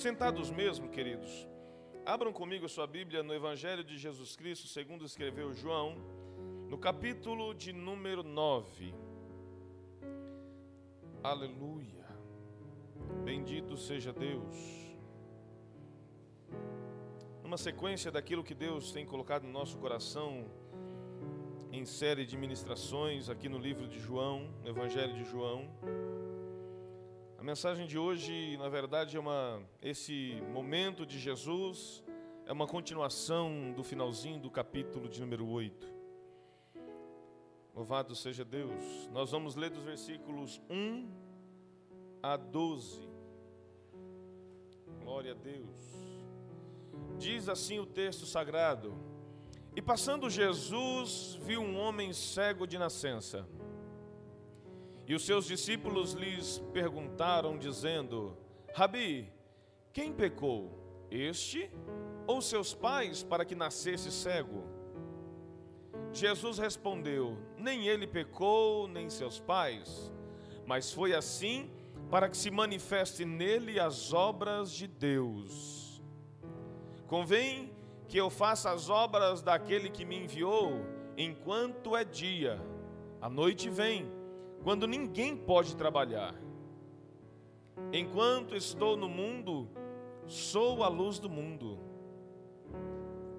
Sentados mesmo, queridos, abram comigo sua Bíblia no Evangelho de Jesus Cristo, segundo escreveu João, no capítulo de número 9. Aleluia. Bendito seja Deus. Numa sequência daquilo que Deus tem colocado no nosso coração, em série de ministrações aqui no livro de João, no Evangelho de João. A mensagem de hoje, na verdade, é uma esse momento de Jesus é uma continuação do finalzinho do capítulo de número 8. Louvado seja Deus. Nós vamos ler dos versículos 1 a 12. Glória a Deus. Diz assim o texto sagrado: E passando Jesus, viu um homem cego de nascença. E os seus discípulos lhes perguntaram, dizendo: Rabi, quem pecou, este ou seus pais, para que nascesse cego? Jesus respondeu: Nem ele pecou, nem seus pais, mas foi assim para que se manifeste nele as obras de Deus. Convém que eu faça as obras daquele que me enviou enquanto é dia. A noite vem quando ninguém pode trabalhar. Enquanto estou no mundo, sou a luz do mundo.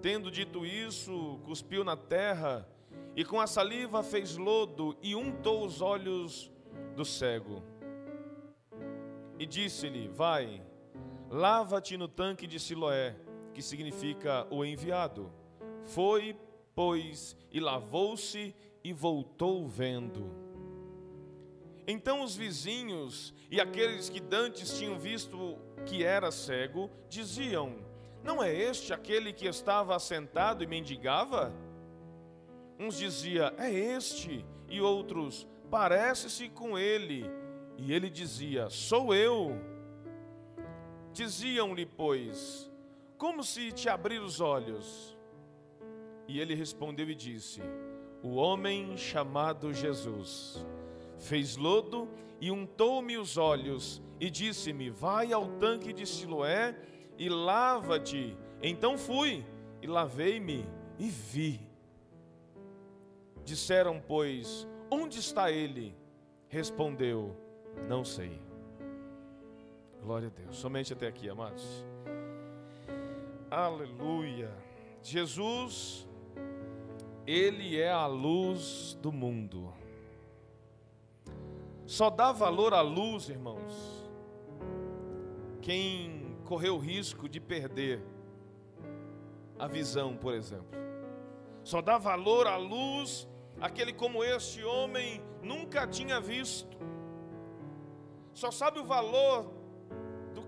Tendo dito isso, cuspiu na terra e com a saliva fez lodo e untou os olhos do cego. E disse-lhe: Vai, lava-te no tanque de Siloé, que significa o enviado. Foi, pois, e lavou-se e voltou vendo. Então os vizinhos e aqueles que dantes tinham visto que era cego, diziam: Não é este aquele que estava assentado e mendigava? Uns dizia: É este, e outros: Parece-se com ele. E ele dizia: Sou eu. Diziam-lhe, pois: Como se te abrir os olhos? E ele respondeu e disse: O homem chamado Jesus fez lodo e untou-me os olhos e disse-me: Vai ao tanque de Siloé e lava-te. Então fui e lavei-me e vi. Disseram, pois, onde está ele? Respondeu, não sei. Glória a Deus. Somente até aqui, amados. Aleluia. Jesus, Ele é a luz do mundo. Só dá valor à luz, irmãos, quem correu o risco de perder a visão, por exemplo. Só dá valor à luz aquele como este homem nunca tinha visto. Só sabe o valor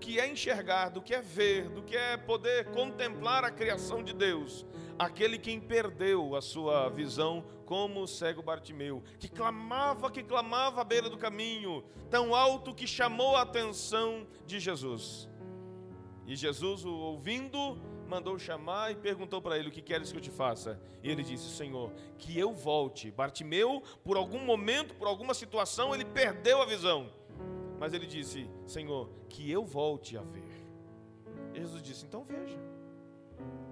que é enxergar, do que é ver, do que é poder contemplar a criação de Deus, aquele quem perdeu a sua visão como o cego Bartimeu, que clamava, que clamava à beira do caminho, tão alto que chamou a atenção de Jesus. E Jesus, o ouvindo, mandou chamar e perguntou para ele: O que queres que eu te faça? E ele disse: Senhor, que eu volte. Bartimeu, por algum momento, por alguma situação, ele perdeu a visão. Mas ele disse: Senhor, que eu volte a ver. Jesus disse: Então veja.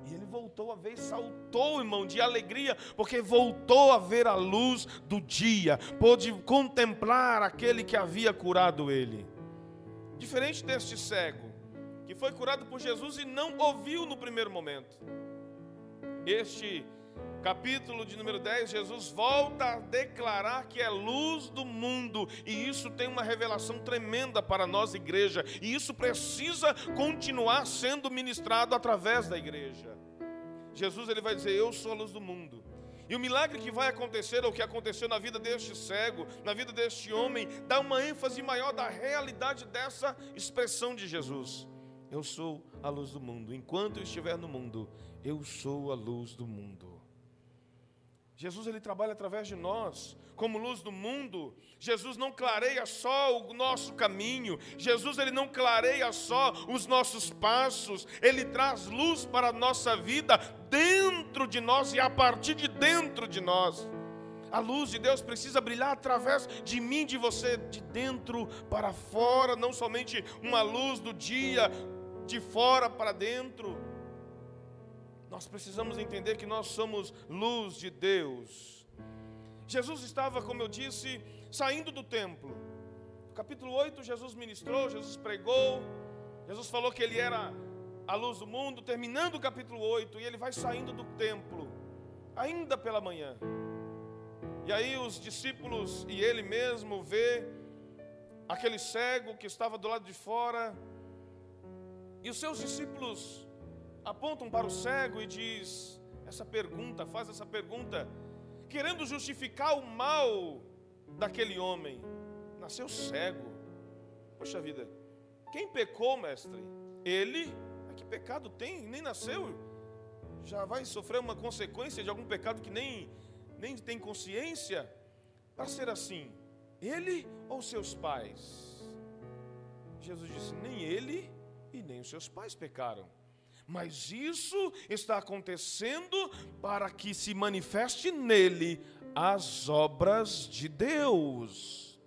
E ele voltou a ver, saltou, irmão, de alegria, porque voltou a ver a luz do dia, pôde contemplar aquele que havia curado ele. Diferente deste cego, que foi curado por Jesus e não ouviu no primeiro momento. Este capítulo de número 10, Jesus volta a declarar que é luz do mundo, e isso tem uma revelação tremenda para nós, igreja, e isso precisa continuar sendo ministrado através da igreja. Jesus ele vai dizer: Eu sou a luz do mundo. E o milagre que vai acontecer, ou que aconteceu na vida deste cego, na vida deste homem, dá uma ênfase maior da realidade dessa expressão de Jesus. Eu sou a luz do mundo. Enquanto eu estiver no mundo, eu sou a luz do mundo. Jesus ele trabalha através de nós, como luz do mundo. Jesus não clareia só o nosso caminho. Jesus ele não clareia só os nossos passos. Ele traz luz para a nossa vida dentro de nós e a partir de dentro de nós. A luz de Deus precisa brilhar através de mim, de você, de dentro para fora, não somente uma luz do dia, de fora para dentro. Nós precisamos entender que nós somos luz de Deus. Jesus estava, como eu disse, saindo do templo. capítulo 8, Jesus ministrou, Jesus pregou, Jesus falou que ele era a luz do mundo, terminando o capítulo 8, e ele vai saindo do templo, ainda pela manhã. E aí os discípulos e ele mesmo vê aquele cego que estava do lado de fora, e os seus discípulos apontam para o cego e diz essa pergunta, faz essa pergunta, querendo justificar o mal daquele homem. Nasceu cego. Poxa vida, quem pecou, mestre? Ele? que pecado tem? Nem nasceu. Já vai sofrer uma consequência de algum pecado que nem, nem tem consciência? Para ser assim, ele ou seus pais? Jesus disse: nem ele e nem os seus pais pecaram. Mas isso está acontecendo para que se manifeste nele as obras de Deus.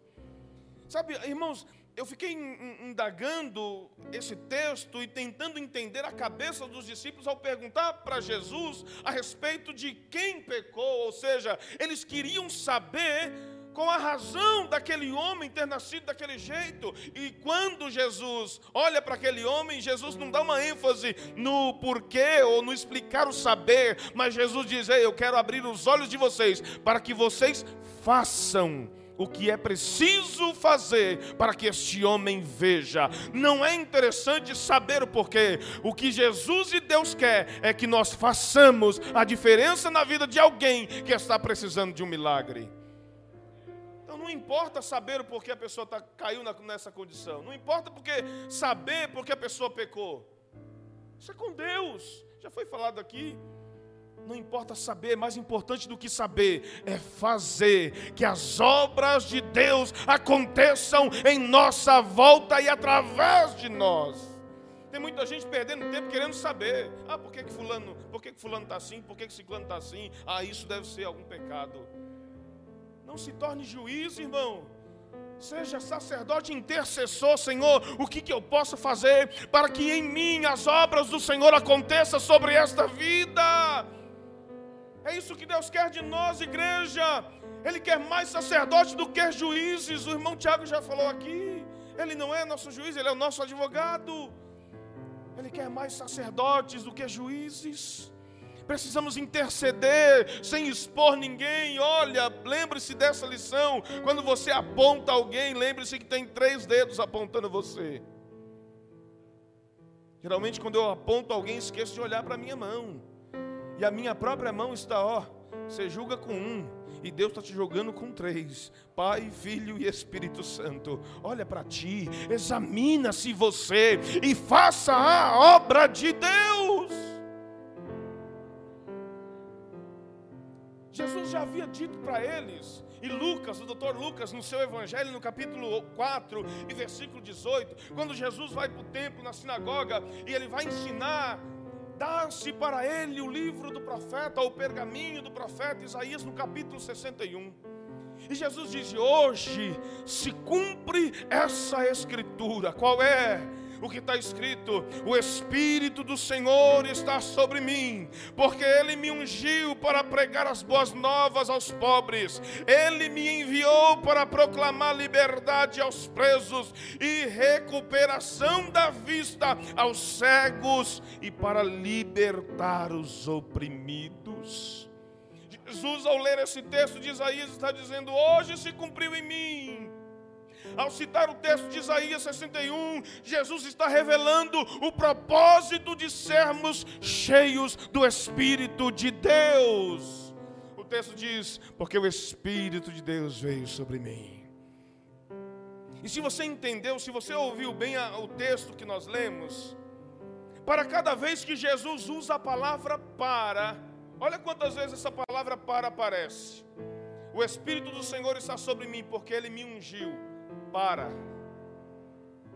Sabe, irmãos, eu fiquei indagando esse texto e tentando entender a cabeça dos discípulos ao perguntar para Jesus a respeito de quem pecou, ou seja, eles queriam saber com a razão daquele homem ter nascido daquele jeito. E quando Jesus olha para aquele homem, Jesus não dá uma ênfase no porquê ou no explicar o saber, mas Jesus diz: Ei, eu quero abrir os olhos de vocês para que vocês façam o que é preciso fazer para que este homem veja. Não é interessante saber o porquê. O que Jesus e Deus quer é que nós façamos a diferença na vida de alguém que está precisando de um milagre. Não importa saber o porquê a pessoa tá, caiu nessa condição. Não importa porque saber porque a pessoa pecou. Isso é com Deus. Já foi falado aqui. Não importa saber, mais importante do que saber é fazer que as obras de Deus aconteçam em nossa volta e através de nós. Tem muita gente perdendo tempo querendo saber. Ah, por que, que fulano, por que, que fulano está assim? Por que, que ciclano está assim? Ah, isso deve ser algum pecado. Não se torne juiz, irmão. Seja sacerdote intercessor, Senhor. O que, que eu posso fazer para que em mim as obras do Senhor aconteçam sobre esta vida? É isso que Deus quer de nós, igreja. Ele quer mais sacerdotes do que juízes. O irmão Tiago já falou aqui. Ele não é nosso juiz, ele é o nosso advogado. Ele quer mais sacerdotes do que juízes. Precisamos interceder sem expor ninguém. Olha, lembre-se dessa lição. Quando você aponta alguém, lembre-se que tem três dedos apontando você. Geralmente, quando eu aponto alguém, esqueço de olhar para a minha mão. E a minha própria mão está, ó, você julga com um, e Deus está te jogando com três: Pai, Filho e Espírito Santo. Olha para ti, examina-se você e faça a obra de Deus. Jesus já havia dito para eles, e Lucas, o doutor Lucas, no seu evangelho, no capítulo 4 e versículo 18, quando Jesus vai para o templo, na sinagoga, e ele vai ensinar dá-se para ele o livro do profeta, o pergaminho do profeta Isaías, no capítulo 61. E Jesus diz: Hoje se cumpre essa escritura. Qual é? O que está escrito: O Espírito do Senhor está sobre mim, porque Ele me ungiu para pregar as boas novas aos pobres, Ele me enviou para proclamar liberdade aos presos e recuperação da vista aos cegos e para libertar os oprimidos. Jesus, ao ler esse texto de Isaías, está dizendo: Hoje se cumpriu em mim ao citar o texto de Isaías 61, Jesus está revelando o propósito de sermos cheios do Espírito de Deus. O texto diz: Porque o Espírito de Deus veio sobre mim. E se você entendeu, se você ouviu bem o texto que nós lemos, para cada vez que Jesus usa a palavra para, olha quantas vezes essa palavra para aparece. O Espírito do Senhor está sobre mim, porque Ele me ungiu para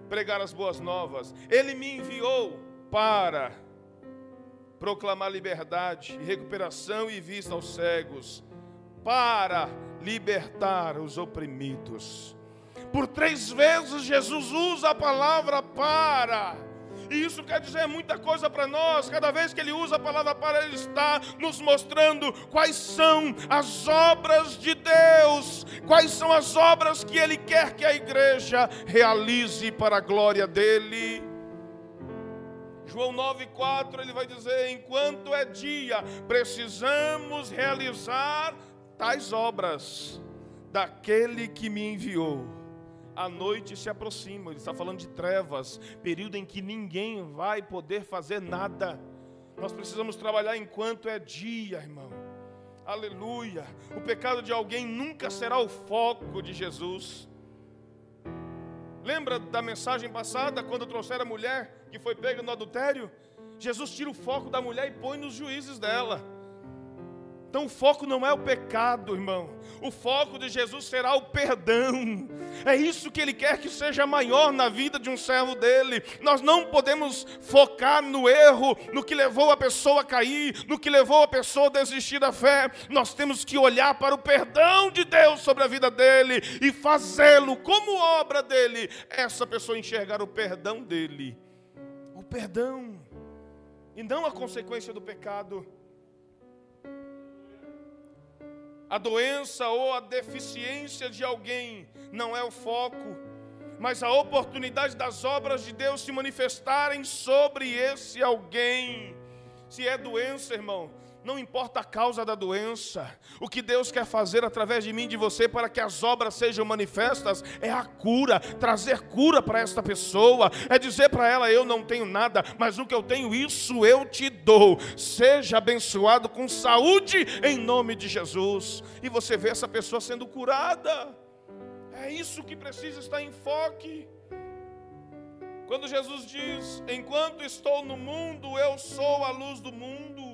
pregar as boas novas. Ele me enviou para proclamar liberdade, recuperação e vista aos cegos, para libertar os oprimidos. Por três vezes Jesus usa a palavra para. E isso quer dizer muita coisa para nós. Cada vez que ele usa a palavra para, ele está nos mostrando quais são as obras de Deus, quais são as obras que ele quer que a igreja realize para a glória dele. João 9,4 ele vai dizer: enquanto é dia, precisamos realizar tais obras daquele que me enviou. A noite se aproxima, ele está falando de trevas, período em que ninguém vai poder fazer nada. Nós precisamos trabalhar enquanto é dia, irmão. Aleluia. O pecado de alguém nunca será o foco de Jesus. Lembra da mensagem passada, quando trouxeram a mulher que foi pega no adultério? Jesus tira o foco da mulher e põe nos juízes dela. Então o foco não é o pecado, irmão. O foco de Jesus será o perdão. É isso que ele quer que seja maior na vida de um servo dele. Nós não podemos focar no erro, no que levou a pessoa a cair, no que levou a pessoa a desistir da fé. Nós temos que olhar para o perdão de Deus sobre a vida dele e fazê-lo como obra dele. Essa pessoa enxergar o perdão dele. O perdão e não a consequência do pecado a doença ou a deficiência de alguém não é o foco, mas a oportunidade das obras de Deus se manifestarem sobre esse alguém. Se é doença, irmão, não importa a causa da doença, o que Deus quer fazer através de mim e de você para que as obras sejam manifestas é a cura, trazer cura para esta pessoa, é dizer para ela: eu não tenho nada, mas o que eu tenho, isso eu te dou. Seja abençoado com saúde em nome de Jesus. E você vê essa pessoa sendo curada. É isso que precisa estar em foque. Quando Jesus diz: Enquanto estou no mundo, eu sou a luz do mundo.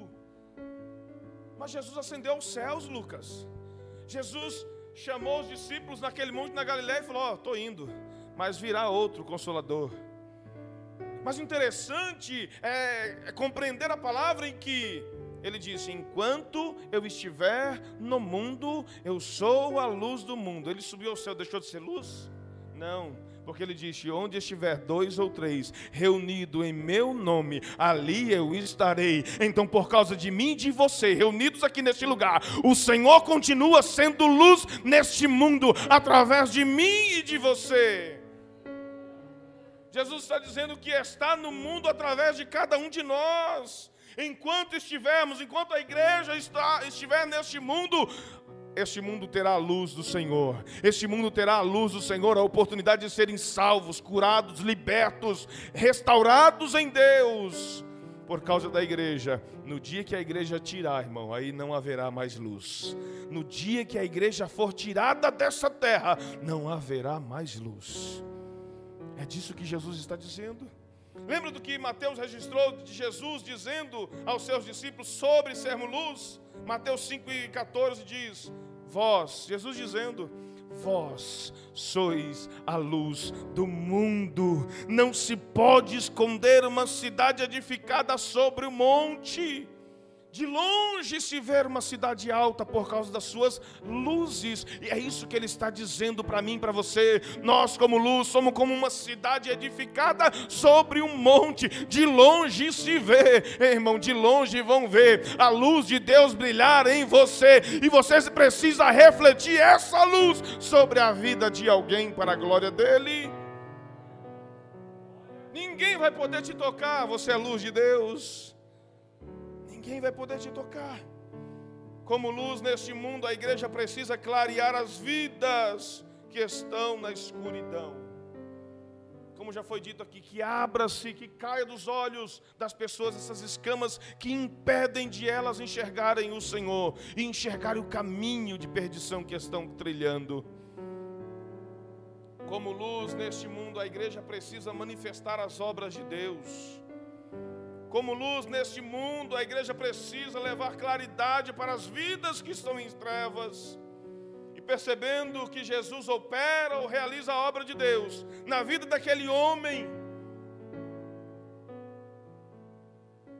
Mas Jesus ascendeu aos céus, Lucas. Jesus chamou os discípulos naquele monte na Galiléia e falou: oh, estou indo, mas virá outro consolador. Mas interessante é, é compreender a palavra em que ele disse: Enquanto eu estiver no mundo, eu sou a luz do mundo. Ele subiu ao céu, deixou de ser luz? Não porque ele disse: Onde estiver dois ou três reunidos em meu nome, ali eu estarei. Então, por causa de mim e de você, reunidos aqui neste lugar, o Senhor continua sendo luz neste mundo, através de mim e de você. Jesus está dizendo que está no mundo através de cada um de nós. Enquanto estivermos, enquanto a igreja está, estiver neste mundo, este mundo terá a luz do Senhor. Este mundo terá a luz do Senhor, a oportunidade de serem salvos, curados, libertos, restaurados em Deus. Por causa da igreja, no dia que a igreja tirar, irmão, aí não haverá mais luz. No dia que a igreja for tirada dessa terra, não haverá mais luz. É disso que Jesus está dizendo. Lembra do que Mateus registrou de Jesus dizendo aos seus discípulos sobre sermos luz? Mateus 5,14 diz: Vós, Jesus dizendo, vós sois a luz do mundo. Não se pode esconder uma cidade edificada sobre o monte. De longe se vê uma cidade alta por causa das suas luzes, e é isso que ele está dizendo para mim, para você. Nós, como luz, somos como uma cidade edificada sobre um monte. De longe se vê, irmão, de longe vão ver a luz de Deus brilhar em você, e você precisa refletir essa luz sobre a vida de alguém para a glória dele. Ninguém vai poder te tocar, você é luz de Deus ninguém vai poder te tocar. Como luz neste mundo, a igreja precisa clarear as vidas que estão na escuridão. Como já foi dito aqui, que abra-se, que caia dos olhos das pessoas essas escamas que impedem de elas enxergarem o Senhor e enxergarem o caminho de perdição que estão trilhando. Como luz neste mundo, a igreja precisa manifestar as obras de Deus. Como luz neste mundo, a igreja precisa levar claridade para as vidas que estão em trevas. E percebendo que Jesus opera ou realiza a obra de Deus na vida daquele homem,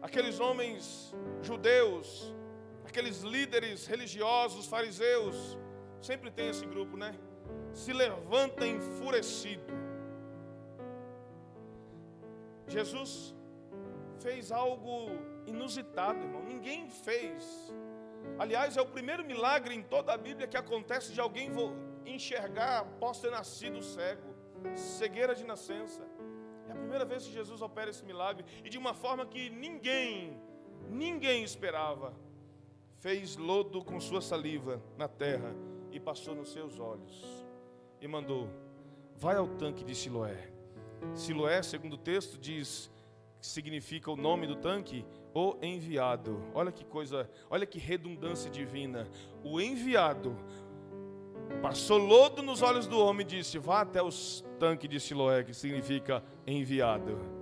aqueles homens judeus, aqueles líderes religiosos, fariseus, sempre tem esse grupo, né? Se levanta enfurecido Jesus fez algo inusitado, irmão. Ninguém fez. Aliás, é o primeiro milagre em toda a Bíblia que acontece de alguém enxergar após ter nascido cego, cegueira de nascença. É a primeira vez que Jesus opera esse milagre e de uma forma que ninguém, ninguém esperava. Fez lodo com sua saliva na terra e passou nos seus olhos e mandou: Vai ao tanque de Siloé. Siloé, segundo o texto, diz que significa o nome do tanque, o enviado. Olha que coisa, olha que redundância divina. O enviado passou lodo nos olhos do homem e disse: Vá até o tanque de Siloé, que significa enviado.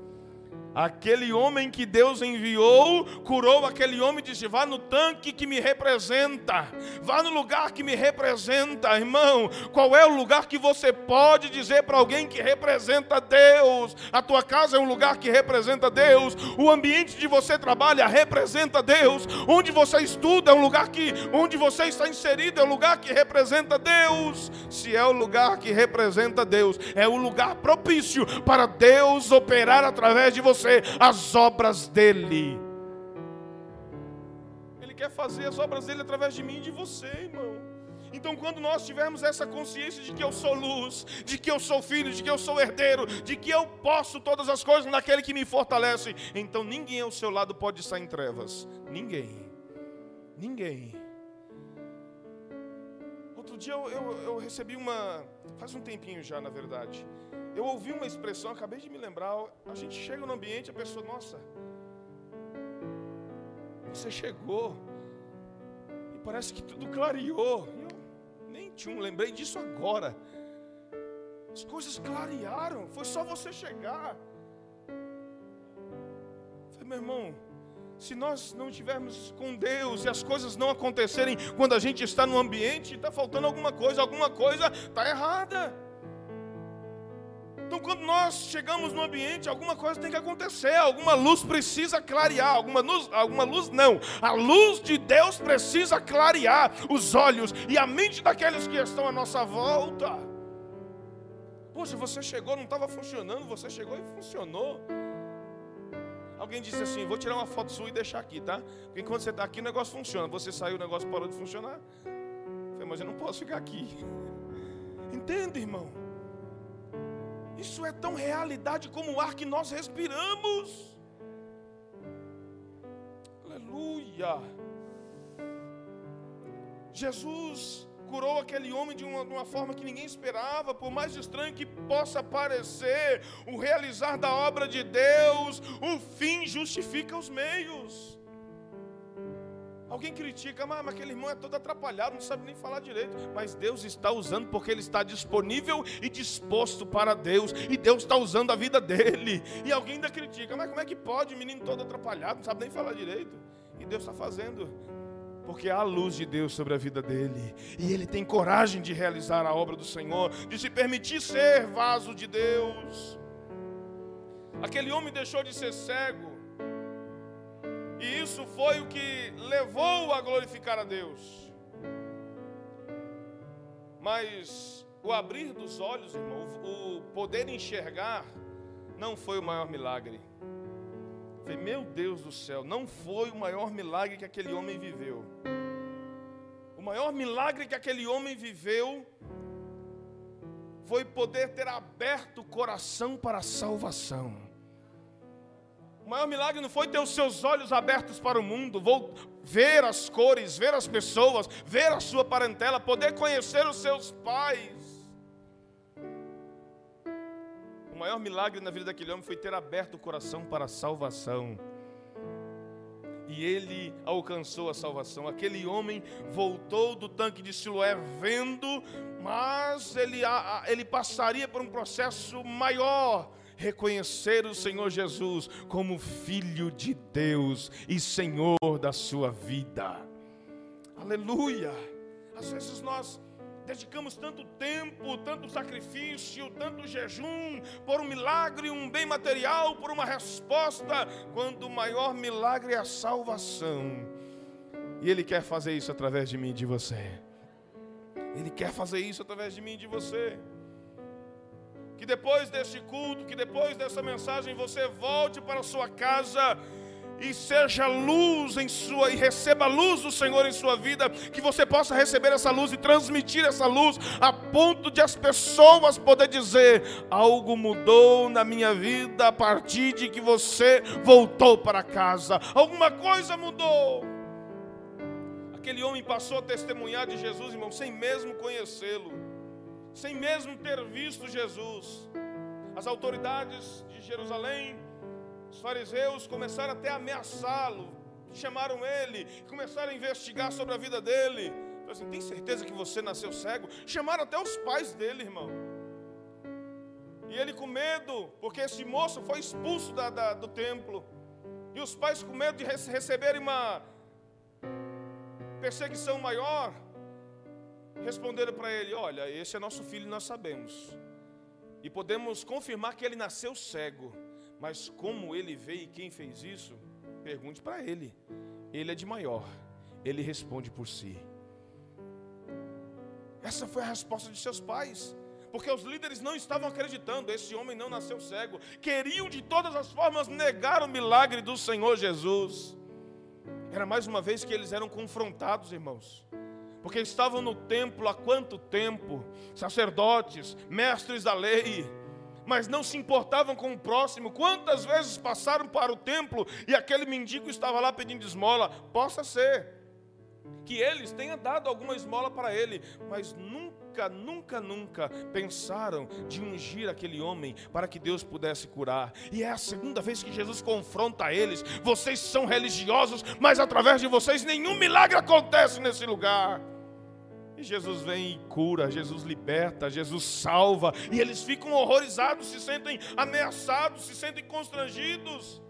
Aquele homem que Deus enviou, curou aquele homem e disse: Vá no tanque que me representa, vá no lugar que me representa, irmão. Qual é o lugar que você pode dizer para alguém que representa Deus? A tua casa é um lugar que representa Deus, o ambiente de você trabalha representa Deus, onde você estuda é um lugar que, onde você está inserido é um lugar que representa Deus. Se é o lugar que representa Deus, é o lugar propício para Deus operar através de você você as obras dele. Ele quer fazer as obras dele através de mim e de você, irmão. Então, quando nós tivermos essa consciência de que eu sou luz, de que eu sou filho, de que eu sou herdeiro, de que eu posso todas as coisas naquele que me fortalece, então ninguém ao seu lado pode estar em trevas. Ninguém. Ninguém. Outro dia eu, eu, eu recebi uma. Faz um tempinho já, na verdade. Eu ouvi uma expressão, acabei de me lembrar. A gente chega no ambiente, a pessoa, nossa, você chegou e parece que tudo clareou. Eu nem tinha, lembrei disso agora. As coisas clarearam, foi só você chegar. falei, meu irmão, se nós não estivermos com Deus e as coisas não acontecerem quando a gente está no ambiente, está faltando alguma coisa, alguma coisa está errada. Então, quando nós chegamos no ambiente, alguma coisa tem que acontecer, alguma luz precisa clarear, alguma luz, alguma luz não. A luz de Deus precisa clarear os olhos e a mente daqueles que estão à nossa volta. Poxa, você chegou, não estava funcionando, você chegou e funcionou. Alguém disse assim: Vou tirar uma foto sua e deixar aqui, tá? Porque enquanto você está aqui, o negócio funciona. Você saiu, o negócio parou de funcionar. Eu falei, mas eu não posso ficar aqui. Entende, irmão? Isso é tão realidade como o ar que nós respiramos. Aleluia. Jesus curou aquele homem de uma, de uma, forma que ninguém esperava, por mais estranho que possa parecer, o realizar da obra de Deus, o fim justifica os meios. Alguém critica, mas, aquele irmão é todo atrapalhado, não sabe nem falar direito. Mas Deus está usando porque ele está disponível e disposto para Deus. E Deus está usando a vida dele. E alguém ainda critica, mas como é que pode? O menino todo atrapalhado, não sabe nem falar direito. E Deus está fazendo. Porque há a luz de Deus sobre a vida dele. E ele tem coragem de realizar a obra do Senhor, de se permitir ser vaso de Deus. Aquele homem deixou de ser cego e isso foi o que levou a glorificar a Deus. Mas o abrir dos olhos, irmão, o poder enxergar, não foi o maior milagre. Falei, meu Deus do céu, não foi o maior milagre que aquele homem viveu. O maior milagre que aquele homem viveu foi poder ter aberto o coração para a salvação. O maior milagre não foi ter os seus olhos abertos para o mundo, vou ver as cores, ver as pessoas, ver a sua parentela, poder conhecer os seus pais. O maior milagre na vida daquele homem foi ter aberto o coração para a salvação. E ele alcançou a salvação. Aquele homem voltou do tanque de Siloé vendo, mas ele, ele passaria por um processo maior reconhecer o Senhor Jesus como Filho de Deus e Senhor da sua vida. Aleluia! Às vezes nós dedicamos tanto tempo, tanto sacrifício, tanto jejum, por um milagre, um bem material, por uma resposta, quando o maior milagre é a salvação. E Ele quer fazer isso através de mim e de você. Ele quer fazer isso através de mim e de você. Que depois deste culto, que depois dessa mensagem você volte para a sua casa e seja luz em sua e receba a luz do Senhor em sua vida, que você possa receber essa luz e transmitir essa luz a ponto de as pessoas poder dizer: algo mudou na minha vida a partir de que você voltou para casa. Alguma coisa mudou. Aquele homem passou a testemunhar de Jesus, irmão, sem mesmo conhecê-lo, sem mesmo ter visto Jesus. As autoridades de Jerusalém os fariseus começaram até a ameaçá-lo, chamaram ele, começaram a investigar sobre a vida dele. Falaram assim, tem certeza que você nasceu cego? Chamaram até os pais dele, irmão. E ele com medo, porque esse moço foi expulso da, da, do templo. E os pais com medo de receberem uma perseguição maior, responderam para ele: Olha, esse é nosso filho, nós sabemos. E podemos confirmar que ele nasceu cego. Mas como ele veio e quem fez isso, pergunte para ele. Ele é de maior, ele responde por si. Essa foi a resposta de seus pais. Porque os líderes não estavam acreditando, esse homem não nasceu cego. Queriam de todas as formas negar o milagre do Senhor Jesus. Era mais uma vez que eles eram confrontados, irmãos. Porque estavam no templo há quanto tempo? Sacerdotes, mestres da lei, mas não se importavam com o próximo. Quantas vezes passaram para o templo e aquele mendigo estava lá pedindo esmola? Possa ser que eles tenham dado alguma esmola para ele, mas nunca, nunca, nunca pensaram de ungir aquele homem para que Deus pudesse curar. E é a segunda vez que Jesus confronta eles: vocês são religiosos, mas através de vocês nenhum milagre acontece nesse lugar. Jesus vem e cura, Jesus liberta, Jesus salva, e eles ficam horrorizados, se sentem ameaçados, se sentem constrangidos.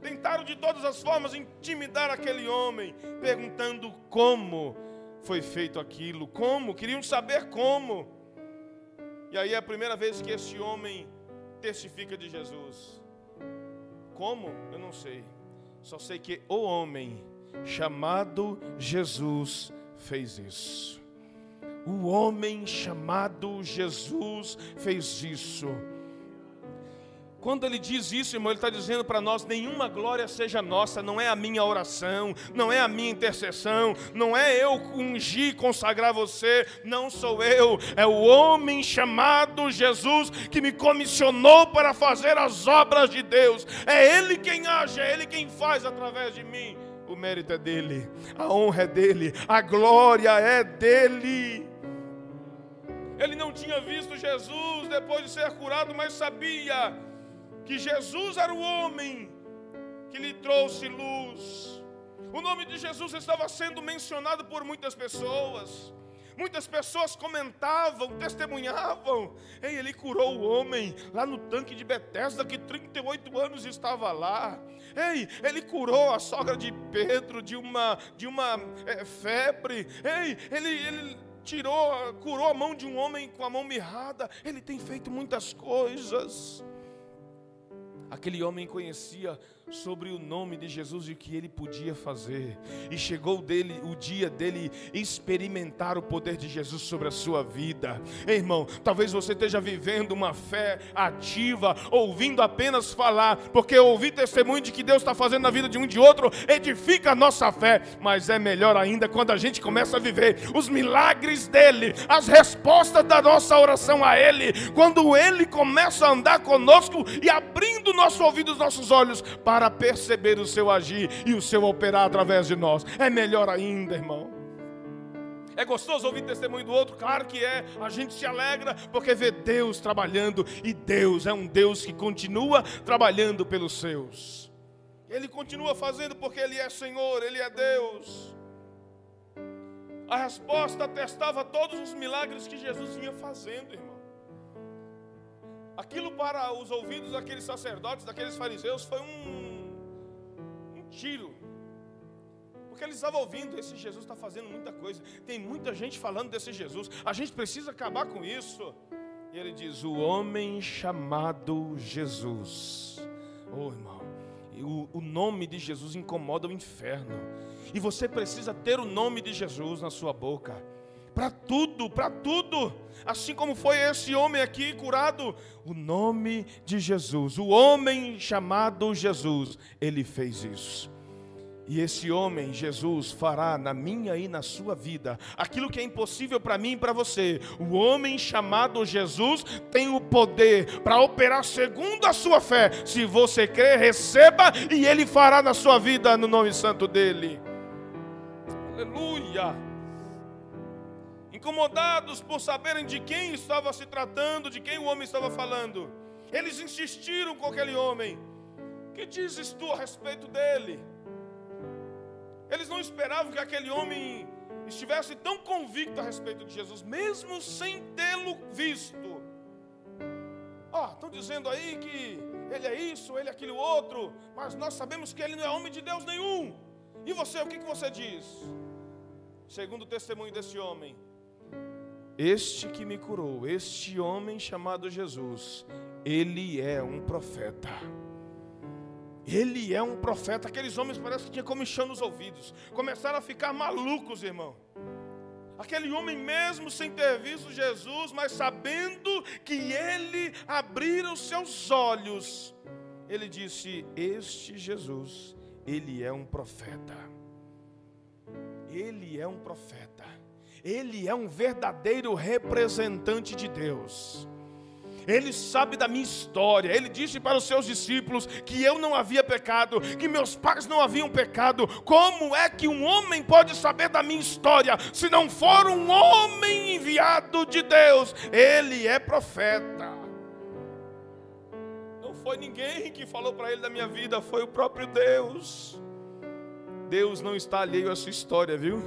Tentaram de todas as formas intimidar aquele homem, perguntando como foi feito aquilo, como, queriam saber como. E aí é a primeira vez que esse homem testifica de Jesus. Como? Eu não sei. Só sei que o homem chamado Jesus fez isso. O homem chamado Jesus fez isso. Quando ele diz isso, irmão, ele está dizendo para nós: nenhuma glória seja nossa, não é a minha oração, não é a minha intercessão, não é eu ungir, consagrar você, não sou eu, é o homem chamado Jesus que me comissionou para fazer as obras de Deus, é Ele quem age, é Ele quem faz através de mim. O mérito é dele, a honra é dele, a glória é dele. Ele não tinha visto Jesus depois de ser curado, mas sabia que Jesus era o homem que lhe trouxe luz. O nome de Jesus estava sendo mencionado por muitas pessoas. Muitas pessoas comentavam, testemunhavam. Ei, ele curou o homem lá no tanque de Betesda que 38 anos estava lá. Ei, ele curou a sogra de Pedro de uma de uma é, febre. Ei, ele, ele tirou, curou a mão de um homem com a mão mirrada. Ele tem feito muitas coisas. Aquele homem conhecia sobre o nome de Jesus e o que ele podia fazer. E chegou dele o dia dele experimentar o poder de Jesus sobre a sua vida. Ei, irmão, talvez você esteja vivendo uma fé ativa, ouvindo apenas falar, porque ouvir testemunho de que Deus está fazendo na vida de um de outro edifica a nossa fé, mas é melhor ainda quando a gente começa a viver os milagres dele, as respostas da nossa oração a ele, quando ele começa a andar conosco e abrindo nosso ouvido, os nossos olhos para para perceber o seu agir e o seu operar através de nós. É melhor ainda, irmão. É gostoso ouvir testemunho do outro? Claro que é. A gente se alegra porque vê Deus trabalhando e Deus é um Deus que continua trabalhando pelos seus. Ele continua fazendo porque Ele é Senhor, Ele é Deus. A resposta atestava todos os milagres que Jesus vinha fazendo, irmão. Aquilo para os ouvidos daqueles sacerdotes, daqueles fariseus, foi um, tiro. Porque eles estavam ouvindo, esse Jesus está fazendo muita coisa. Tem muita gente falando desse Jesus. A gente precisa acabar com isso. E ele diz: o homem chamado Jesus. Oh, irmão, o, o nome de Jesus incomoda o inferno. E você precisa ter o nome de Jesus na sua boca para tudo, para tudo. Assim como foi esse homem aqui curado, o nome de Jesus, o homem chamado Jesus, ele fez isso. E esse homem, Jesus, fará na minha e na sua vida aquilo que é impossível para mim e para você. O homem chamado Jesus tem o poder para operar segundo a sua fé. Se você crer, receba e ele fará na sua vida no nome santo dele. Aleluia. Incomodados por saberem de quem estava se tratando, de quem o homem estava falando, eles insistiram com aquele homem: Que dizes tu a respeito dele? Eles não esperavam que aquele homem estivesse tão convicto a respeito de Jesus, mesmo sem tê-lo visto. Ó, oh, estão dizendo aí que ele é isso, ele é aquilo outro, mas nós sabemos que ele não é homem de Deus nenhum. E você, o que, que você diz? Segundo o testemunho desse homem, este que me curou, este homem chamado Jesus, ele é um profeta. Ele é um profeta. Aqueles homens parece que tinha comichão nos ouvidos. Começaram a ficar malucos, irmão. Aquele homem mesmo sem ter visto Jesus, mas sabendo que ele abriu os seus olhos, ele disse: Este Jesus, ele é um profeta. Ele é um profeta. Ele é um verdadeiro representante de Deus. Ele sabe da minha história. Ele disse para os seus discípulos que eu não havia pecado, que meus pais não haviam pecado. Como é que um homem pode saber da minha história se não for um homem enviado de Deus? Ele é profeta. Não foi ninguém que falou para ele da minha vida, foi o próprio Deus. Deus não está alheio à sua história, viu?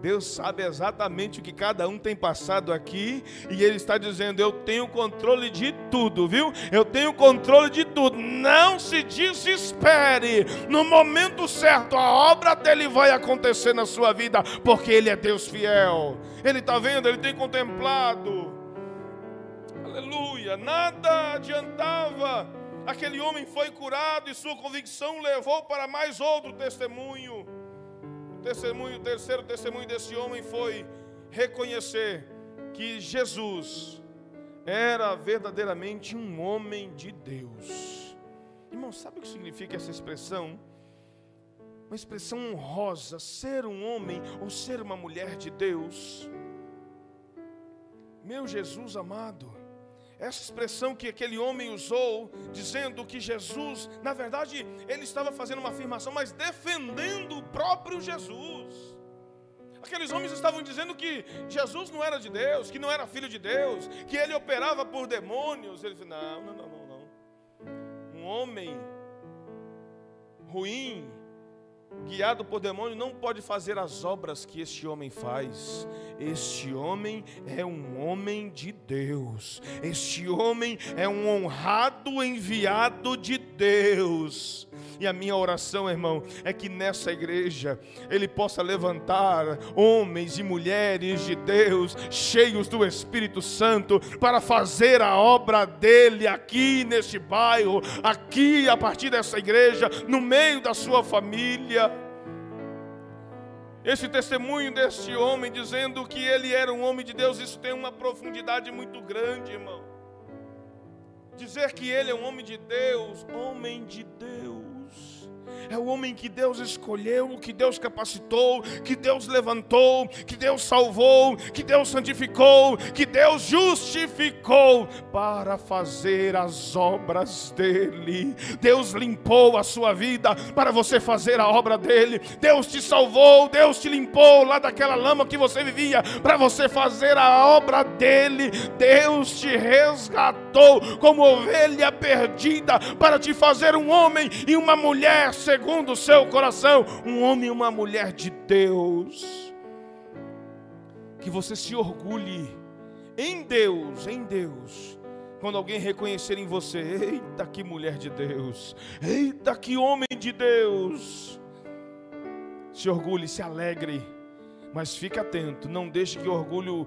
Deus sabe exatamente o que cada um tem passado aqui, e Ele está dizendo: Eu tenho controle de tudo, viu? Eu tenho controle de tudo. Não se desespere, no momento certo, a obra dele vai acontecer na sua vida, porque Ele é Deus fiel. Ele está vendo, Ele tem contemplado. Aleluia, nada adiantava. Aquele homem foi curado e sua convicção levou para mais outro testemunho testemunho, o terceiro testemunho desse homem foi reconhecer que Jesus era verdadeiramente um homem de Deus. Irmão, sabe o que significa essa expressão? Uma expressão honrosa, ser um homem ou ser uma mulher de Deus. Meu Jesus amado, essa expressão que aquele homem usou, dizendo que Jesus, na verdade, ele estava fazendo uma afirmação, mas defendendo o próprio Jesus. Aqueles homens estavam dizendo que Jesus não era de Deus, que não era filho de Deus, que ele operava por demônios. Ele disse: não, não, não, não, não. Um homem ruim, guiado por demônio, não pode fazer as obras que este homem faz. Este homem é um homem de Deus. Este homem é um honrado enviado de Deus. E a minha oração, irmão, é que nessa igreja ele possa levantar homens e mulheres de Deus, cheios do Espírito Santo, para fazer a obra dele aqui neste bairro, aqui a partir dessa igreja, no meio da sua família. Esse testemunho desse homem dizendo que ele era um homem de Deus, isso tem uma profundidade muito grande, irmão. Dizer que ele é um homem de Deus, homem de Deus é o homem que Deus escolheu, que Deus capacitou, que Deus levantou, que Deus salvou, que Deus santificou, que Deus justificou para fazer as obras dele. Deus limpou a sua vida para você fazer a obra dele. Deus te salvou, Deus te limpou lá daquela lama que você vivia para você fazer a obra dele. Deus te resgatou como ovelha perdida para te fazer um homem e uma mulher segundo o seu coração, um homem e uma mulher de Deus. Que você se orgulhe em Deus, em Deus. Quando alguém reconhecer em você, eita que mulher de Deus, eita que homem de Deus. Se orgulhe, se alegre, mas fique atento, não deixe que o orgulho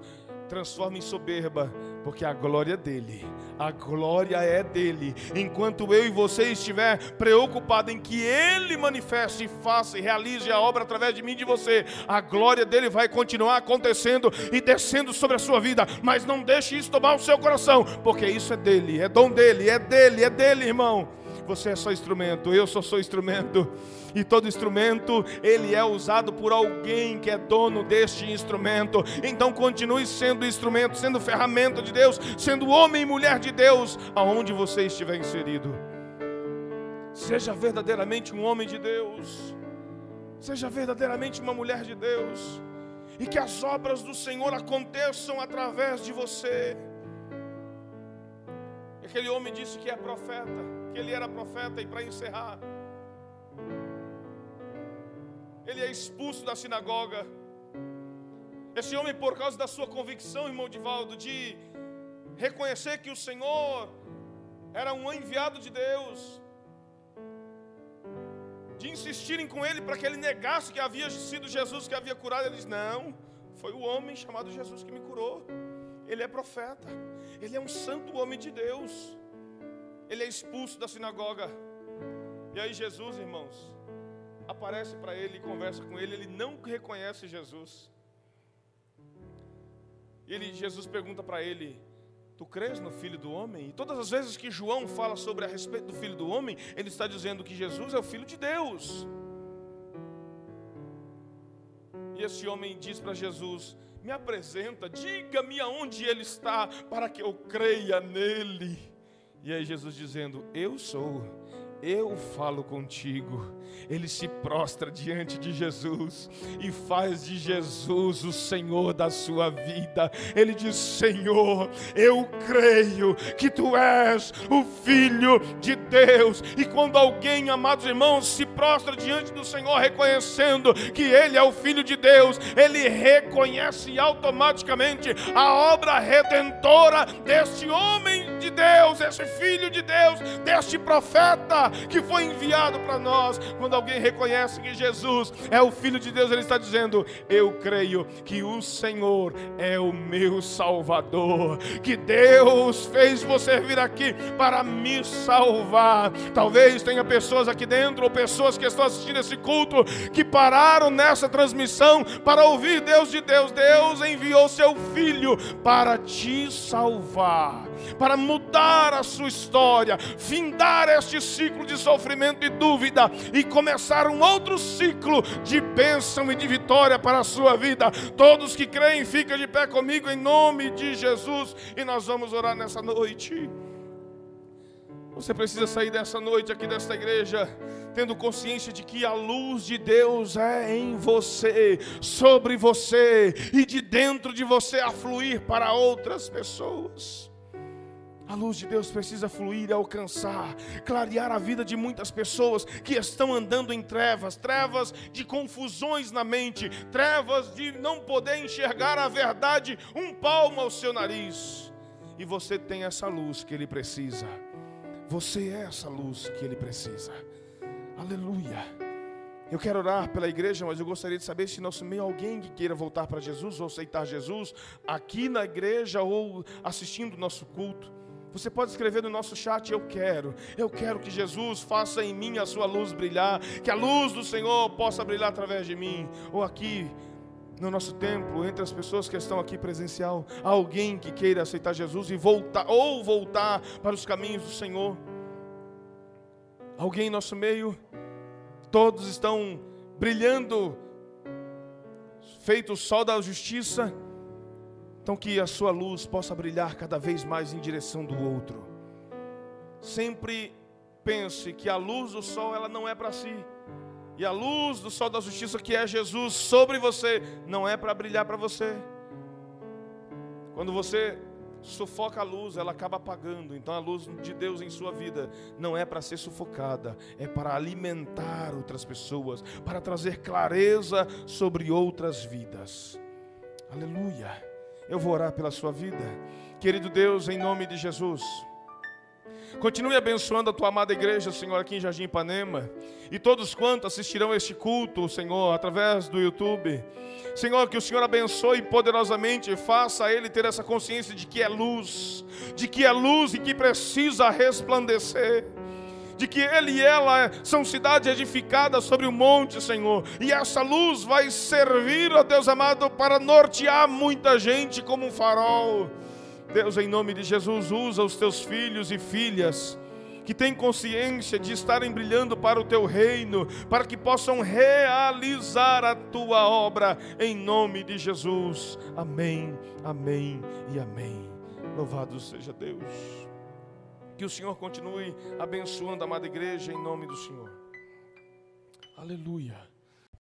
transforma em soberba, porque a glória é dele, a glória é dele. Enquanto eu e você estiver preocupado em que ele manifeste, faça e realize a obra através de mim e de você, a glória dele vai continuar acontecendo e descendo sobre a sua vida. Mas não deixe isso tomar o seu coração, porque isso é dele, é dom dele, é dele, é dele, irmão. Você é só instrumento, eu só sou instrumento e todo instrumento ele é usado por alguém que é dono deste instrumento. Então continue sendo instrumento, sendo ferramenta de Deus, sendo homem e mulher de Deus, aonde você estiver inserido. Seja verdadeiramente um homem de Deus. Seja verdadeiramente uma mulher de Deus. E que as obras do Senhor aconteçam através de você. Aquele homem disse que é profeta, que ele era profeta, e para encerrar, ele é expulso da sinagoga. Esse homem, por causa da sua convicção, irmão Divaldo, de reconhecer que o Senhor era um enviado de Deus, de insistirem com ele para que ele negasse que havia sido Jesus que havia curado, ele diz: Não, foi o homem chamado Jesus que me curou. Ele é profeta, ele é um santo homem de Deus. Ele é expulso da sinagoga. E aí, Jesus, irmãos, aparece para ele e conversa com ele, ele não reconhece Jesus. E ele, Jesus pergunta para ele: Tu crês no Filho do Homem? E todas as vezes que João fala sobre a respeito do Filho do Homem, ele está dizendo que Jesus é o Filho de Deus. E esse homem diz para Jesus: Me apresenta, diga-me aonde ele está, para que eu creia nele. E aí Jesus dizendo: Eu sou eu falo contigo. Ele se prostra diante de Jesus e faz de Jesus o Senhor da sua vida. Ele diz: Senhor, eu creio que tu és o Filho de Deus. E quando alguém, amados irmãos, se prostra diante do Senhor, reconhecendo que Ele é o Filho de Deus, ele reconhece automaticamente a obra redentora deste homem de Deus, esse Filho de Deus, deste profeta que foi enviado para nós. Quando alguém reconhece que Jesus é o Filho de Deus, ele está dizendo: Eu creio que o Senhor é o meu Salvador, que Deus fez você vir aqui para me salvar. Talvez tenha pessoas aqui dentro, ou pessoas que estão assistindo esse culto, que pararam nessa transmissão para ouvir Deus de Deus. Deus enviou seu Filho para te salvar, para mudar a sua história, findar este ciclo de sofrimento e dúvida e começar um outro ciclo de bênção e de vitória para a sua vida. Todos que creem, fiquem de pé comigo em nome de Jesus e nós vamos orar nessa noite. Você precisa sair dessa noite aqui desta igreja tendo consciência de que a luz de Deus é em você, sobre você e de dentro de você a fluir para outras pessoas. A luz de Deus precisa fluir e alcançar, clarear a vida de muitas pessoas que estão andando em trevas, trevas de confusões na mente, trevas de não poder enxergar a verdade um palmo ao seu nariz. E você tem essa luz que ele precisa. Você é essa luz que ele precisa. Aleluia. Eu quero orar pela igreja, mas eu gostaria de saber se nosso meio alguém que queira voltar para Jesus ou aceitar Jesus aqui na igreja ou assistindo o nosso culto. Você pode escrever no nosso chat: Eu quero, eu quero que Jesus faça em mim a sua luz brilhar, que a luz do Senhor possa brilhar através de mim. Ou aqui no nosso templo, entre as pessoas que estão aqui presencial, alguém que queira aceitar Jesus e voltar, ou voltar para os caminhos do Senhor. Alguém em nosso meio, todos estão brilhando, feito o sol da justiça então que a sua luz possa brilhar cada vez mais em direção do outro. Sempre pense que a luz do sol ela não é para si. E a luz do sol da justiça que é Jesus sobre você não é para brilhar para você. Quando você sufoca a luz, ela acaba apagando. Então a luz de Deus em sua vida não é para ser sufocada, é para alimentar outras pessoas, para trazer clareza sobre outras vidas. Aleluia. Eu vou orar pela sua vida. Querido Deus, em nome de Jesus. Continue abençoando a tua amada igreja, Senhor, aqui em Jardim Ipanema. E todos quantos assistirão este culto, Senhor, através do YouTube. Senhor, que o Senhor abençoe poderosamente faça ele ter essa consciência de que é luz, de que é luz e que precisa resplandecer de que ele e ela são cidades edificadas sobre o monte, Senhor. E essa luz vai servir, ó Deus amado, para nortear muita gente como um farol. Deus, em nome de Jesus, usa os teus filhos e filhas que têm consciência de estarem brilhando para o teu reino, para que possam realizar a tua obra, em nome de Jesus. Amém, amém e amém. Louvado seja Deus. Que o Senhor continue abençoando a amada igreja em nome do Senhor. Aleluia.